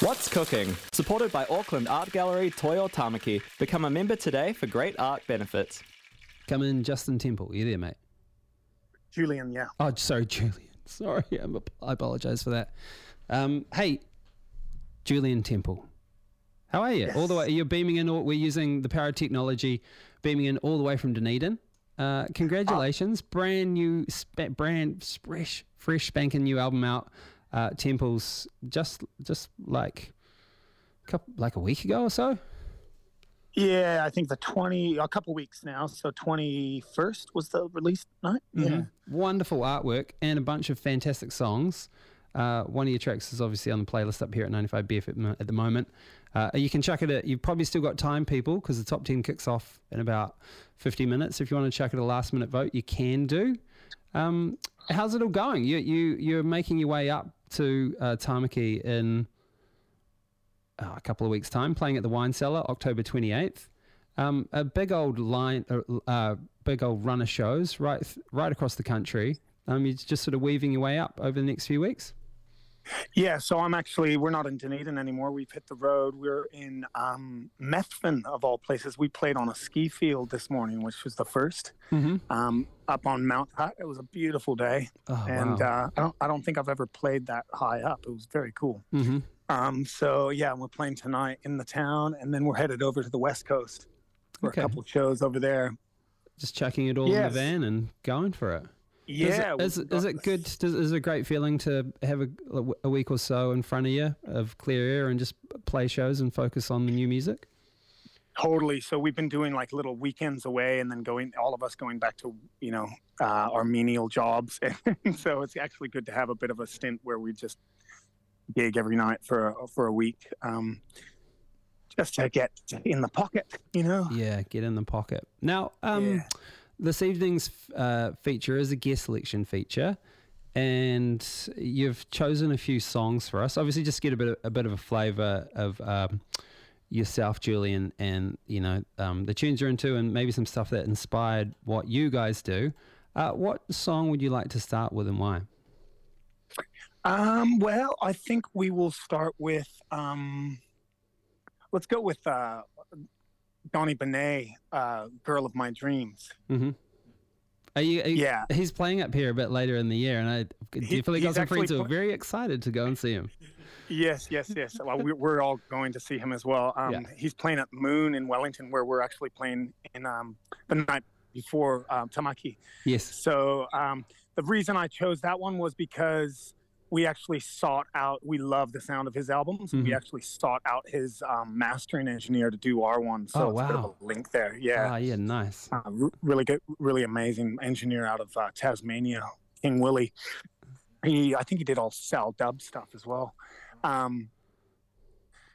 What's Cooking? Supported by Auckland Art Gallery Toi o Tamaki. Become a member today for great art benefits. Come in, Justin Temple. You there, mate? Julien, yeah. Oh, sorry, Julien. Sorry, I'm, I apologize for that. Um, hey, Julien Temple. How are you? All the way. You're beaming in. all- We're using the power of technology, beaming in all the way from Dunedin. Uh, congratulations, brand new, spa- brand fresh, fresh spanking new album out. Uh, Temples just, just like, couple, like a week ago or so. Yeah, I think the 20, a couple weeks now. So 21st was the release night. Yeah. wonderful artwork and a bunch of fantastic songs. Uh, one of your tracks is obviously on the playlist up here at 95BF at, at the moment. Uh, you can chuck it at, you've probably still got time, people, because the top 10 kicks off in about 50 minutes. If you want to chuck it a last minute vote, you can do. Um, how's it all going? You, you, you're making your way up to uh, Tamaki in uh, a couple of weeks' time, playing at the Wine Cellar, October 28th. Um, a big old line, uh, uh, big old run of shows right, right across the country. Um, you're just sort of weaving your way up over the next few weeks. Yeah, so I'm actually, we're not in Dunedin anymore. We've hit the road. We're in um, Methven, of all places. We played on a ski field this morning, which was the 1st Mm-hmm. um, up on Mount Hutt. It was a beautiful day. Oh, and wow. uh, I, don't, I don't think I've ever played that high up. It was very cool. mm-hmm. Um, so yeah, we're playing tonight in the town, and then we're headed over to the West Coast for Okay. a couple shows over there. Just chucking it all in the van and going for it. Yeah, Is, we've it, is got- it good? Does, is it a great feeling to have a, a week or so in front of you of clear air and just play shows and focus on the new music? Totally. So we've been doing like little weekends away, and then going, all of us going back to you know uh, our menial jobs. And so it's actually good to have a bit of a stint where we just gig every night for for a week, um, just to get in the pocket, you know. Yeah, get in the pocket. Now, um, Yeah. This evening's uh, feature is a guest selection feature, and you've chosen a few songs for us. Obviously, just get a bit of, a bit of a flavour of um, yourself, Julien, and you know um, the tunes you're into, and maybe some stuff that inspired what you guys do. Uh, what song would you like to start with, and why? Um, well, I think we will start with um, let's go with uh, Donny Benet, uh, "Girl of My Dreams." Mm-hmm. Are you, are you- Yeah. He's playing up here a bit later in the year, and I definitely got some friends who are very excited to go and see him. Yes, yes, yes. Well, we- we're all going to see him as well. Um, Yeah. He's playing at Moon in Wellington, where we're actually playing in um, the night before um, Tamaki. Yes. So um, the reason I chose that one was because we actually sought out. We love the sound of his albums. and We actually sought out his um, mastering engineer to do our one. So Oh, it's a bit of wow. a link there. Yeah. Ah, yeah, nice. uh, r- really good, really amazing engineer out of uh, Tasmania, King Willie. He, I think he did all Sal Dub stuff as well. Um,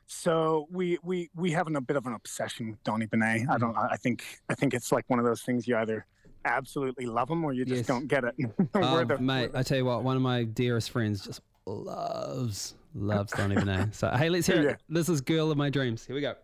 so we we we have an, a bit of an obsession with Donny Benet. I don't. I I think I think it's like one of those things you either absolutely love them or you just Yes. don't get it. Oh, the- um, mate, we're I tell you what, one of my dearest friends just loves, loves Donny Benet. So, hey, let's hear Yeah. it. This is Girl of My Dreams. Here we go.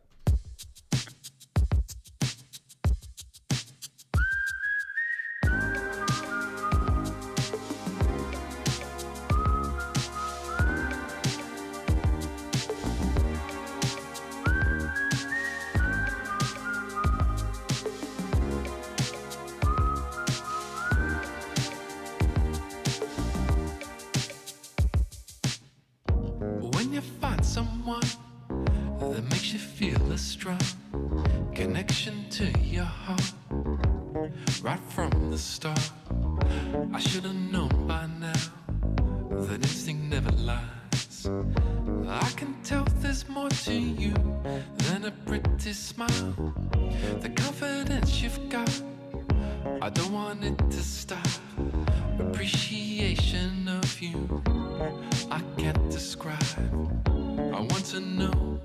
To know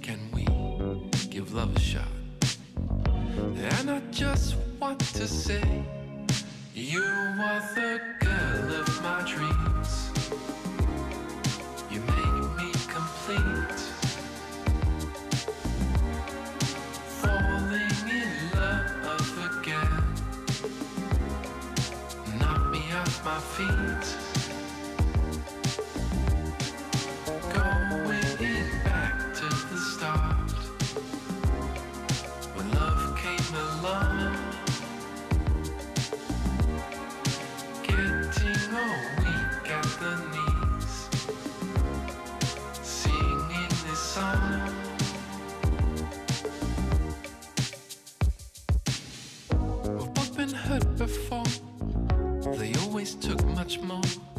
can we give love a shot? And I just want to say, you are the girl of my dreams. took much more.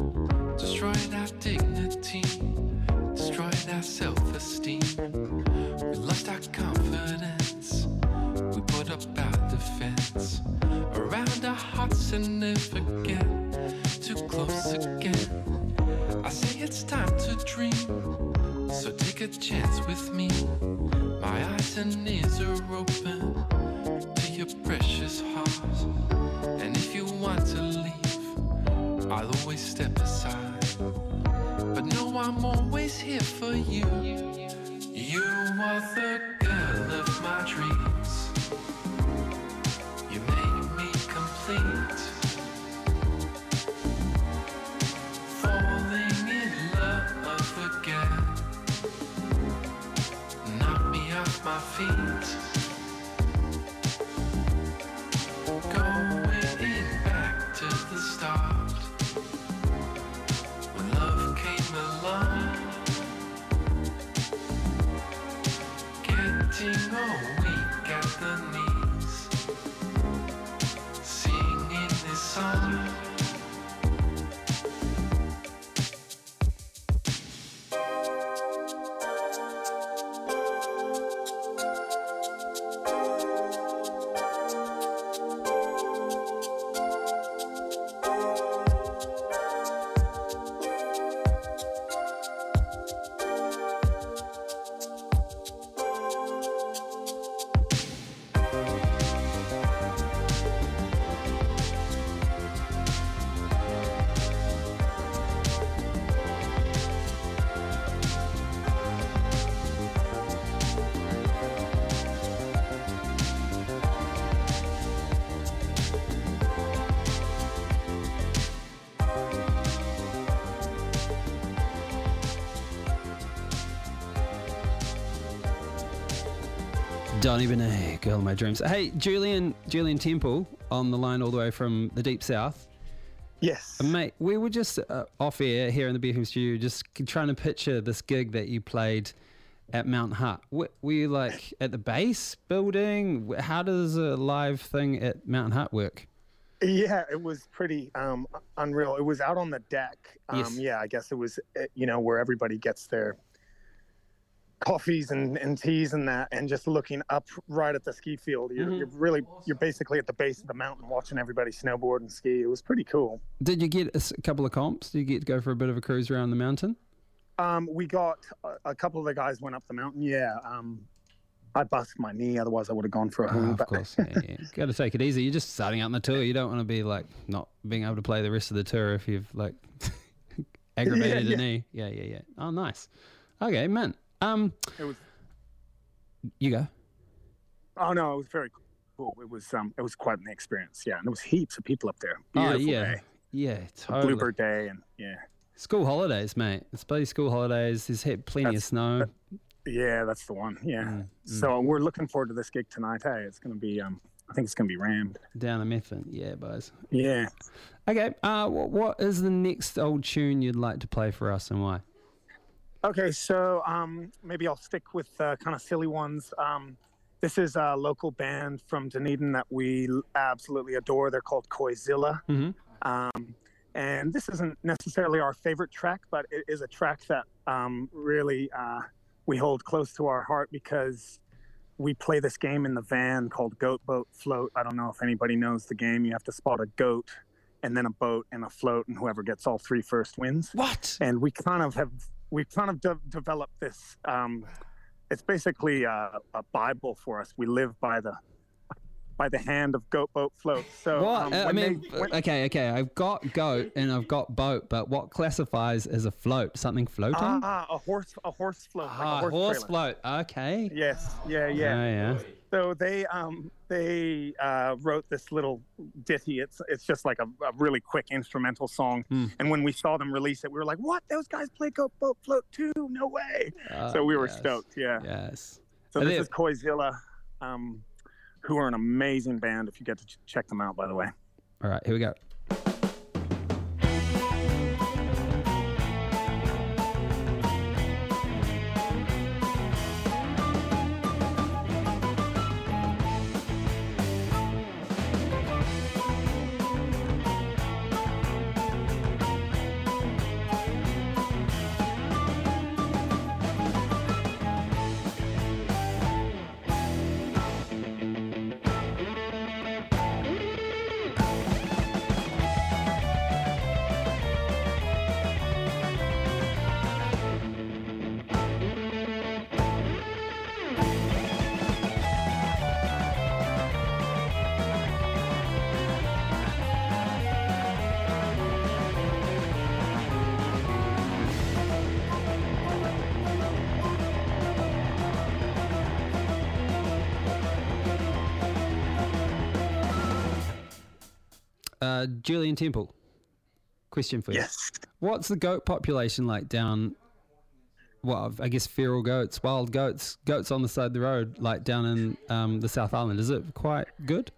My Donny Benet, girl of my dreams. Hey, Julien, Julien Temple on the line all the way from the deep south. Yes. Uh, Mate, we were just uh, off air here in the BFM studio, just trying to picture this gig that you played at Mount Hutt. W- Were you like at the base building? How does a live thing at Mount Hutt work? Yeah, it was pretty um, unreal. It was out on the deck. Um, Yes. Yeah, I guess it was, uh, you know, where everybody gets their coffees and, and teas and that, and just looking up right at the ski field. You're, Mhm. you're really, you're basically at the base of the mountain watching everybody snowboard and ski. It was pretty cool. Did you get a couple of comps? Did you get to go for a bit of a cruise around the mountain? Um, we got a, a couple of the guys went up the mountain. Yeah. Um, I busted my knee. Otherwise, I would have gone for a Ah, hoon. of but- course. Yeah, yeah. Got to take it easy. You're just starting out in the tour. You don't want to be like not being able to play the rest of the tour if you've like aggravated yeah. a knee. Yeah, yeah, yeah. Oh, nice. Okay, man. Um, It was. you go. Oh no, it was very cool. It was um, it was quite an experience. Yeah, and there was heaps of people up there. Oh, yeah. day. Yeah, totally. Bluebird day, and yeah, School holidays, mate. It's bloody school holidays. There's hit plenty of That's- snow. yeah, that's the one. Yeah. Mm, mm. So we're looking forward to this gig tonight. Hey, it's gonna be um, I think it's gonna be rammed. Down the Methven. Yeah, boys. Yeah. Okay. Uh, what, what is the next old tune you'd like to play for us and why? Okay, so um, maybe I'll stick with uh, kind of silly ones. Um, this is a local band from Dunedin that we absolutely adore. They're called Koizilla. Mhm. Um, and this isn't necessarily our favorite track, but it is a track that um, really uh, we hold close to our heart because we play this game in the van called Goat Boat Float. I don't know if anybody knows the game. You have to spot a goat and then a boat and a float, and whoever gets all three first wins What? and we kind of have we kind of de- developed this um, it's basically a, a bible for us we live by the by the hand of goat boat float so um, Uh, I when they- mean, when- okay, okay. I've got goat and I've got boat, but what classifies as a float? Something floating? ah a horse a horse float like a Ah, horse, horse float. Okay. yes yeah yeah Oh, yeah. So they um they uh, wrote this little ditty it's it's just like a, a really quick instrumental song Hmm. and when we saw them release it we were like what those guys play goat boat float too no way so we were yes. stoked yeah Yes. So Are this they- is Koizilla, um, who are an amazing band. If you get to ch- check them out, by the way. All right, here we go. Uh, Julien Temple. Question for you. Yes. What's the goat population like down? Well, I guess feral goats, wild goats, goats on the side of the road, like down in um, the South Island. Is it quite good?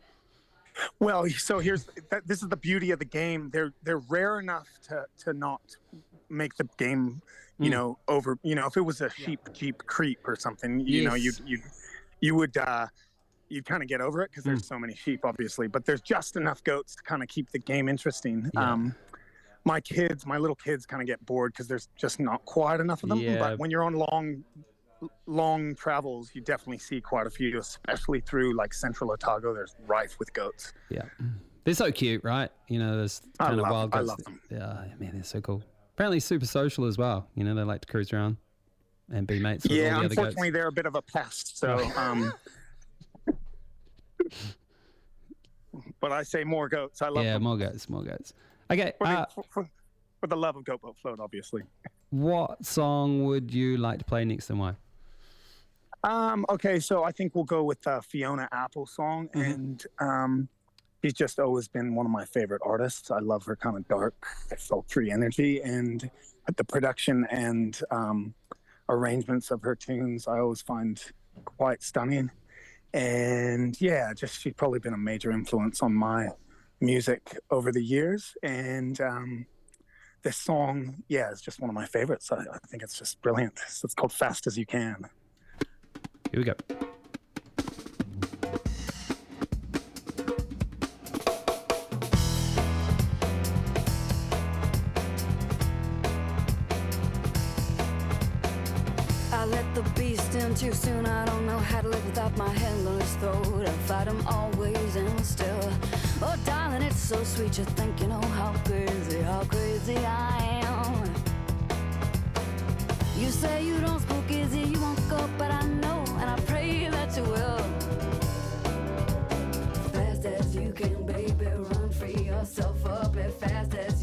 Well, so here's this is the beauty of the game. They're they're rare enough to to not make the game, you Mm. know, over. You know, if it was a sheep jeep creep or something, you know, you you you would uh, you'd kind of get over it because Mm. there's so many sheep, obviously. But there's just enough goats to kind of keep the game interesting. Yeah. Um, my kids, my little kids, kind of get bored because there's just not quite enough of them. Yeah. But when you're on long long travels, you definitely see quite a few, especially through like central Otago. There's rife with goats. Yeah. They're so cute, right? You know, there's I kind of love- wild I goats. love them. Yeah, man, they're so cool. Apparently super social as well. You know, they like to cruise around and be mates with all Yeah, the other goats. unfortunately, they're a bit of a pest. So, um, but I say more goats. I love Yeah, them more goats, more goats. Okay, for, uh, the, for, for, for the love of Goat Boat Float, obviously. what song would you like to play next and why? Um, okay, so I think we'll go with uh, Fiona Apple song, Mhm. and um, she's just always been one of my favorite artists. I love her kind of dark, sultry energy, and the production and um, arrangements of her tunes I always find quite stunning. And yeah, just she's probably been a major influence on my music over the years, and um, this song, yeah, is just one of my favorites. I, I think it's just brilliant. So it's called "Fast as You Can." Here we go. I let the beast in too soon. I don't know how to live without my hand on his throat. I fight him always and still. Oh, darling, it's so sweet. You think you know how crazy, how crazy I am. You say you don't spook easy, you won't go, but I know, and I pray that you will. Fast as you can, baby, run free yourself up as fast as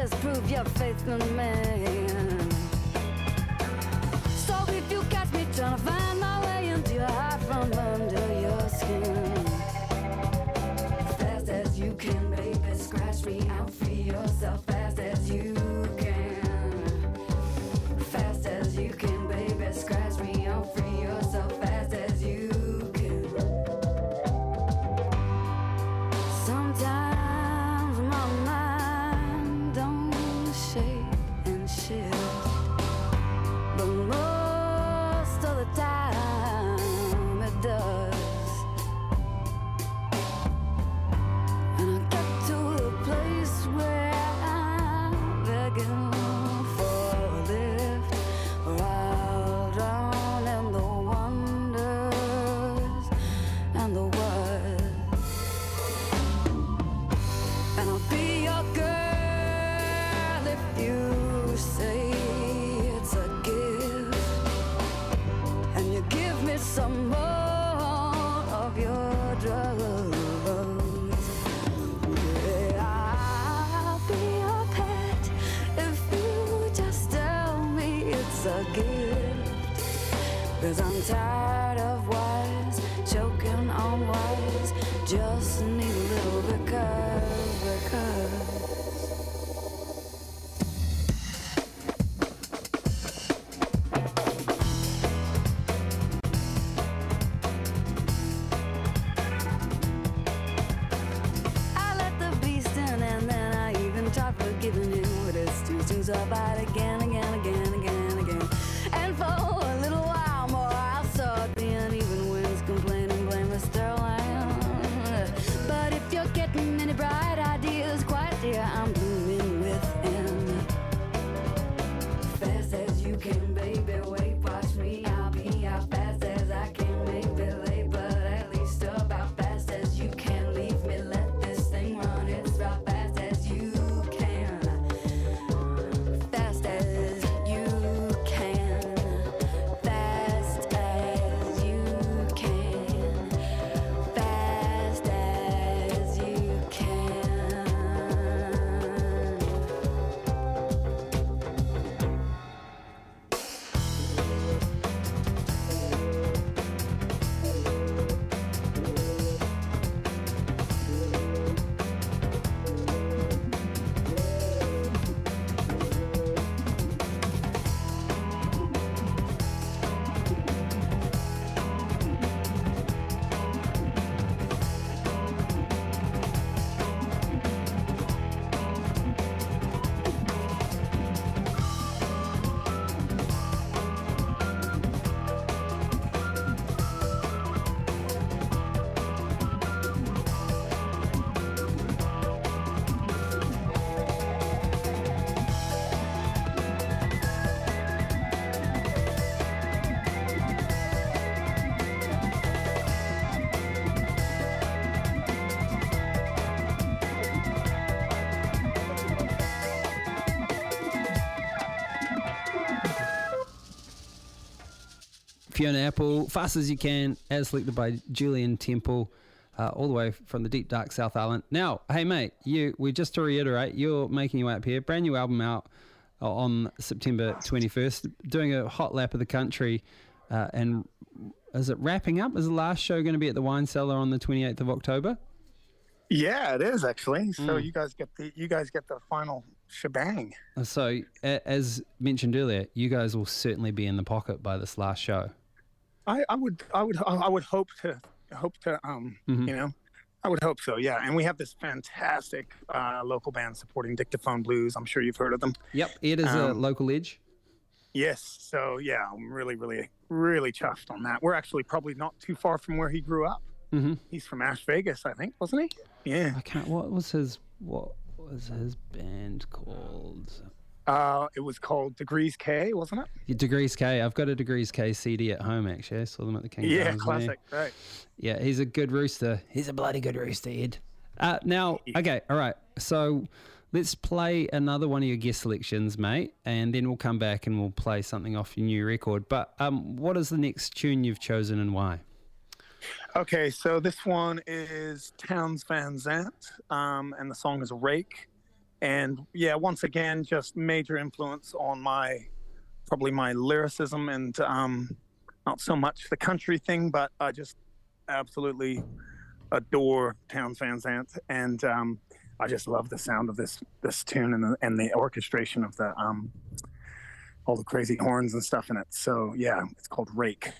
will disprove your faith in me. So if you catch me trying to find my way into your heart from under your skin, fast as you can, baby, scratch me out, free yourself fast as you Fiona Apple, Fast as You Can, as selected by Julien Temple, uh, all the way from the deep, dark South Island. Now, hey, mate, you we just to reiterate, you're making your way up here, brand new album out uh, on September 21st, doing a hot lap of the country. Uh, and is it wrapping up? Is the last show going to be at the Wine Cellar on the 28th of October? Yeah, it is actually. So Mm. you guys get the you guys get the final shebang. So, as mentioned earlier, you guys will certainly be in the pocket by this last show. I, I would I would I would hope to hope to um Mhm. you know I would hope so yeah and we have this fantastic uh, local band supporting Dictaphone Blues I'm sure you've heard of them Yep, it is is a Um, local edge. yes so yeah I'm really really really chuffed on that we're actually probably not too far from where he grew up hmm he's from Ash Vegas I think wasn't he yeah I can't. What was his? What was his band called? Uh it was called Degrees K wasn't it Degrees K. I've got a Degrees K CD at home. Actually, I saw them at the King. yeah classic right Yeah, he's a good rooster. He's a bloody good rooster, Ed. Uh, now, okay, all right. So let's play another one of your guest selections, mate, and then we'll come back and we'll play something off your new record. But um, what is the next tune you've chosen and why? Okay, so this one is Townes Van Zandt, um, and the song is Rake. And yeah, once again, just major influence on my probably my lyricism and um, not so much the country thing, but I just absolutely adore Townes Van Zandt, and um, I just love the sound of this this tune and the and the orchestration of the um, all the crazy horns and stuff in it. So yeah, it's called Rake.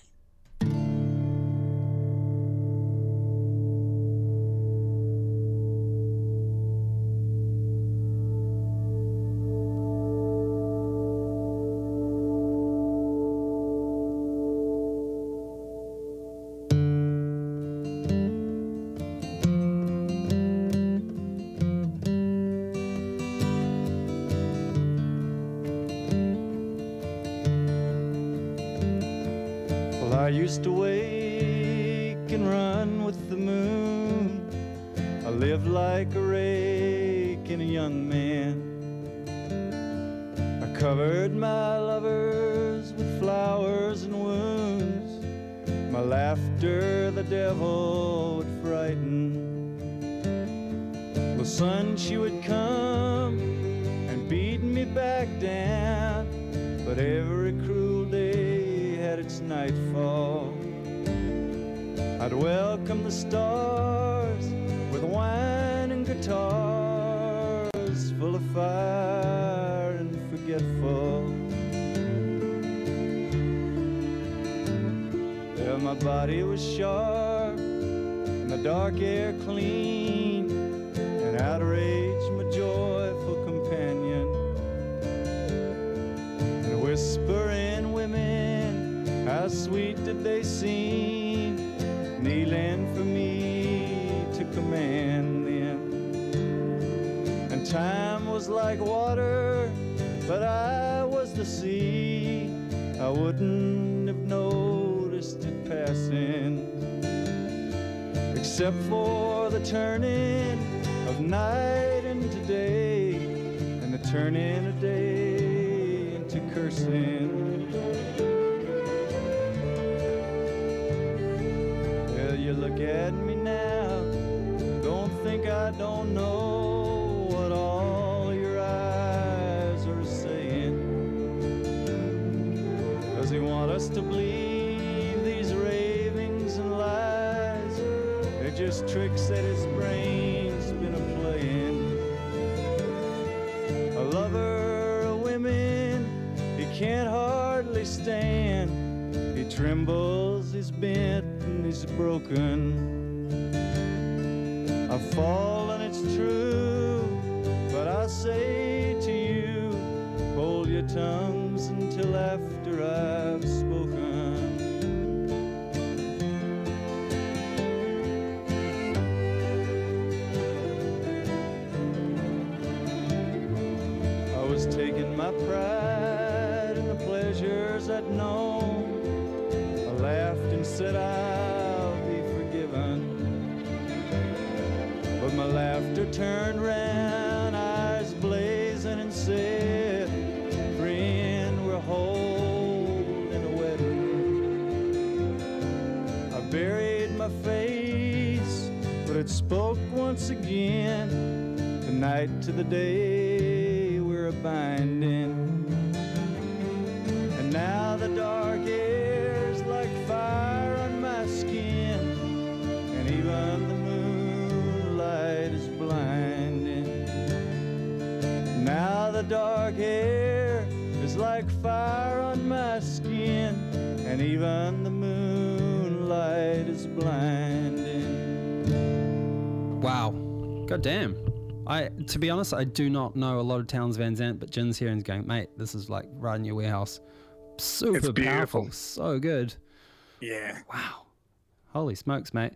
My laughter the devil would frighten. The sun, she would come and beat me back down. But every cruel day had its nightfall. I'd welcome the stars with wine and guitars, full of fire my body was sharp and the dark air clean, and outrage my joyful companion and whispering women, how sweet did they seem, kneeling for me to command them. And time was like water, but I was the sea. I wouldn't noticed passing, except for the turning of night into day, and the turning of day into cursing. Well, you look at me now, don't think I don't know what all your eyes tricks that his brain's been a playing. A lover of women, he can't hardly stand. He trembles, he's bent, and he's broken. Even the moonlight is blinding. Wow. God damn. I to be honest, I do not know a lot of Townes Van Zandt, but Jin's here and he's going, mate, this is like right in your warehouse. Super powerful. beautiful. So good. Yeah. Wow. Holy smokes, mate.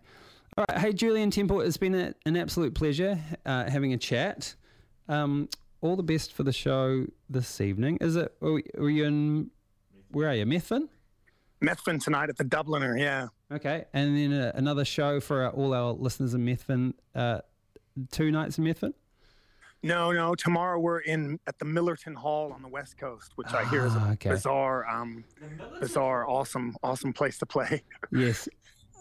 All right. Hey, Julien Temple, it's been a, an absolute pleasure uh, having a chat. Um, all the best for the show this evening. Is it, are, we- are you in, where are you, Methven? Methven tonight at the Dubliner. Yeah. Okay. And then uh, another show for uh, all our listeners in Methven, uh, two nights in Methven? No, no. Tomorrow we're in at the Millerton Hall on the West Coast, which I hear is Ah, a okay. bizarre, um, bizarre, awesome, awesome place to play. Yes.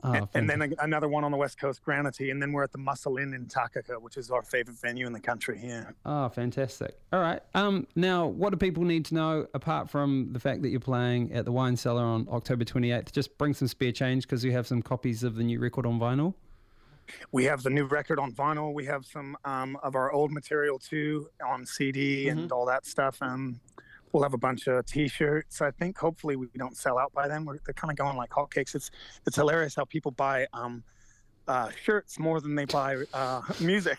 Oh, and, then another one on the West Coast, Granity, and then we're at the Mussel Inn in Takaka, which is our favorite venue in the country. Yeah. Oh, fantastic. All right. Um, now, what do people need to know apart from the fact that you're playing at the Wine Cellar on October 28th? Just bring some spare change because you have some copies of the new record on vinyl. We have the new record on vinyl. We have some um, of our old material too on CD and all that stuff. Um, we'll have a bunch of T-shirts. I think hopefully we don't sell out by then. We're, they're kind of going like hotcakes. It's it's hilarious how people buy um, uh, shirts more than they buy uh, music.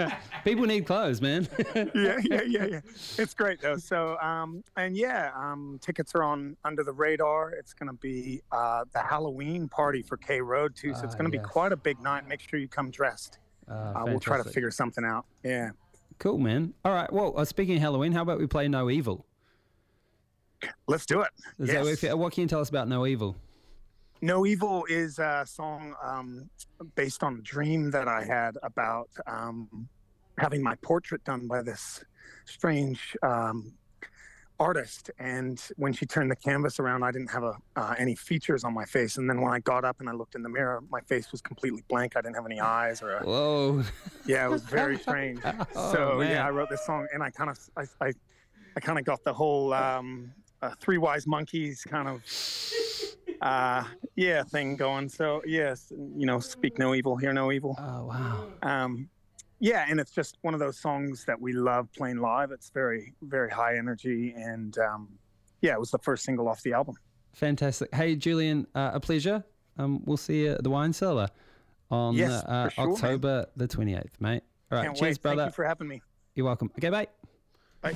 People need clothes, man. yeah, yeah, yeah, yeah. It's great though. So, um, and yeah, um, tickets are on under the radar. It's going to be uh, the Halloween party for K Road too. So it's Ah, going to yes. be quite a big night. Make sure you come dressed. Uh, Uh, we'll try to figure something out. Yeah. Cool, man. All right. Well, uh, speaking of Halloween, how about we play No Evil? Let's do it. That Yes. you? What can you tell us about No Evil? No Evil is a song um, based on a dream that I had about um, having my portrait done by this strange um, artist. And when she turned the canvas around, I didn't have a, uh, any features on my face. And then when I got up and I looked in the mirror, my face was completely blank. I didn't have any eyes or a, Whoa. yeah, it was very strange. Oh, so man. yeah, I wrote this song, and I kind of, I, I, I kind of got the whole um, uh, three wise monkeys kind of, uh, yeah, thing going. So yes, you know, speak no evil, hear no evil. Oh, wow. Um, yeah, and it's just one of those songs that we love playing live. It's very, very high energy, and um, yeah, it was the first single off the album. Fantastic. Hey, Julien, uh, a pleasure. Um, we'll see you at the Wine Cellar on Yes, uh, sure, man. October the 28th, mate. All right. Can't cheers, wait. brother. Thank you for having me. You're welcome. Okay, bye. Bye.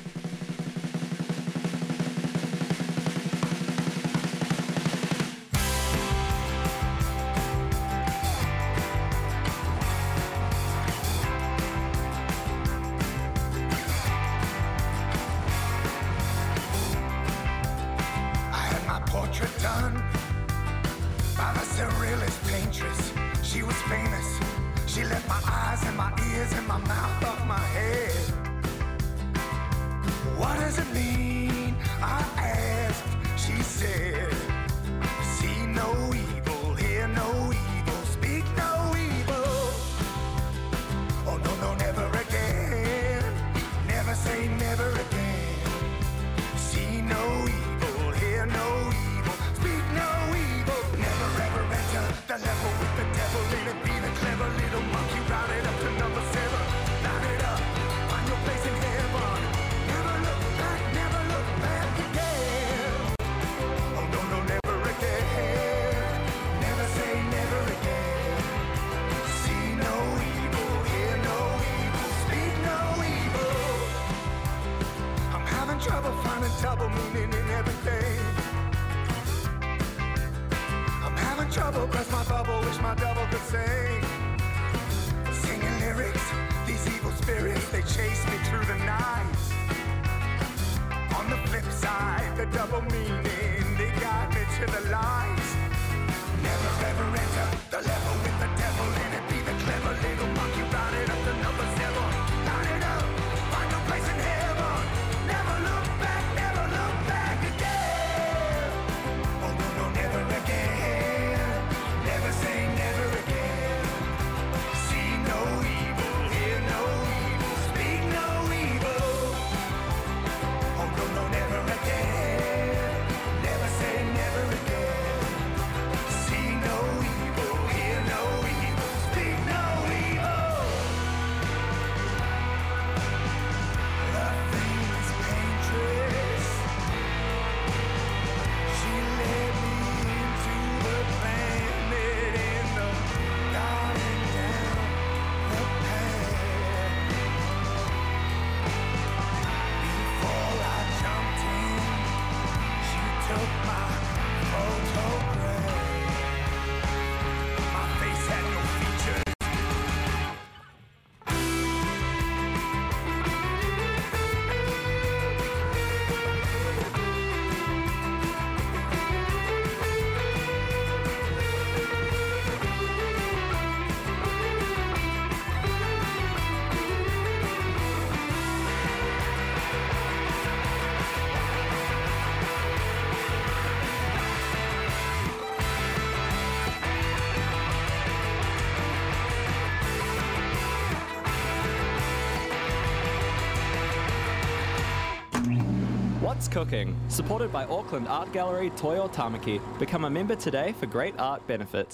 Cooking? Supported by Auckland Art Gallery Toi o Tamaki. Become a member today for great art benefits.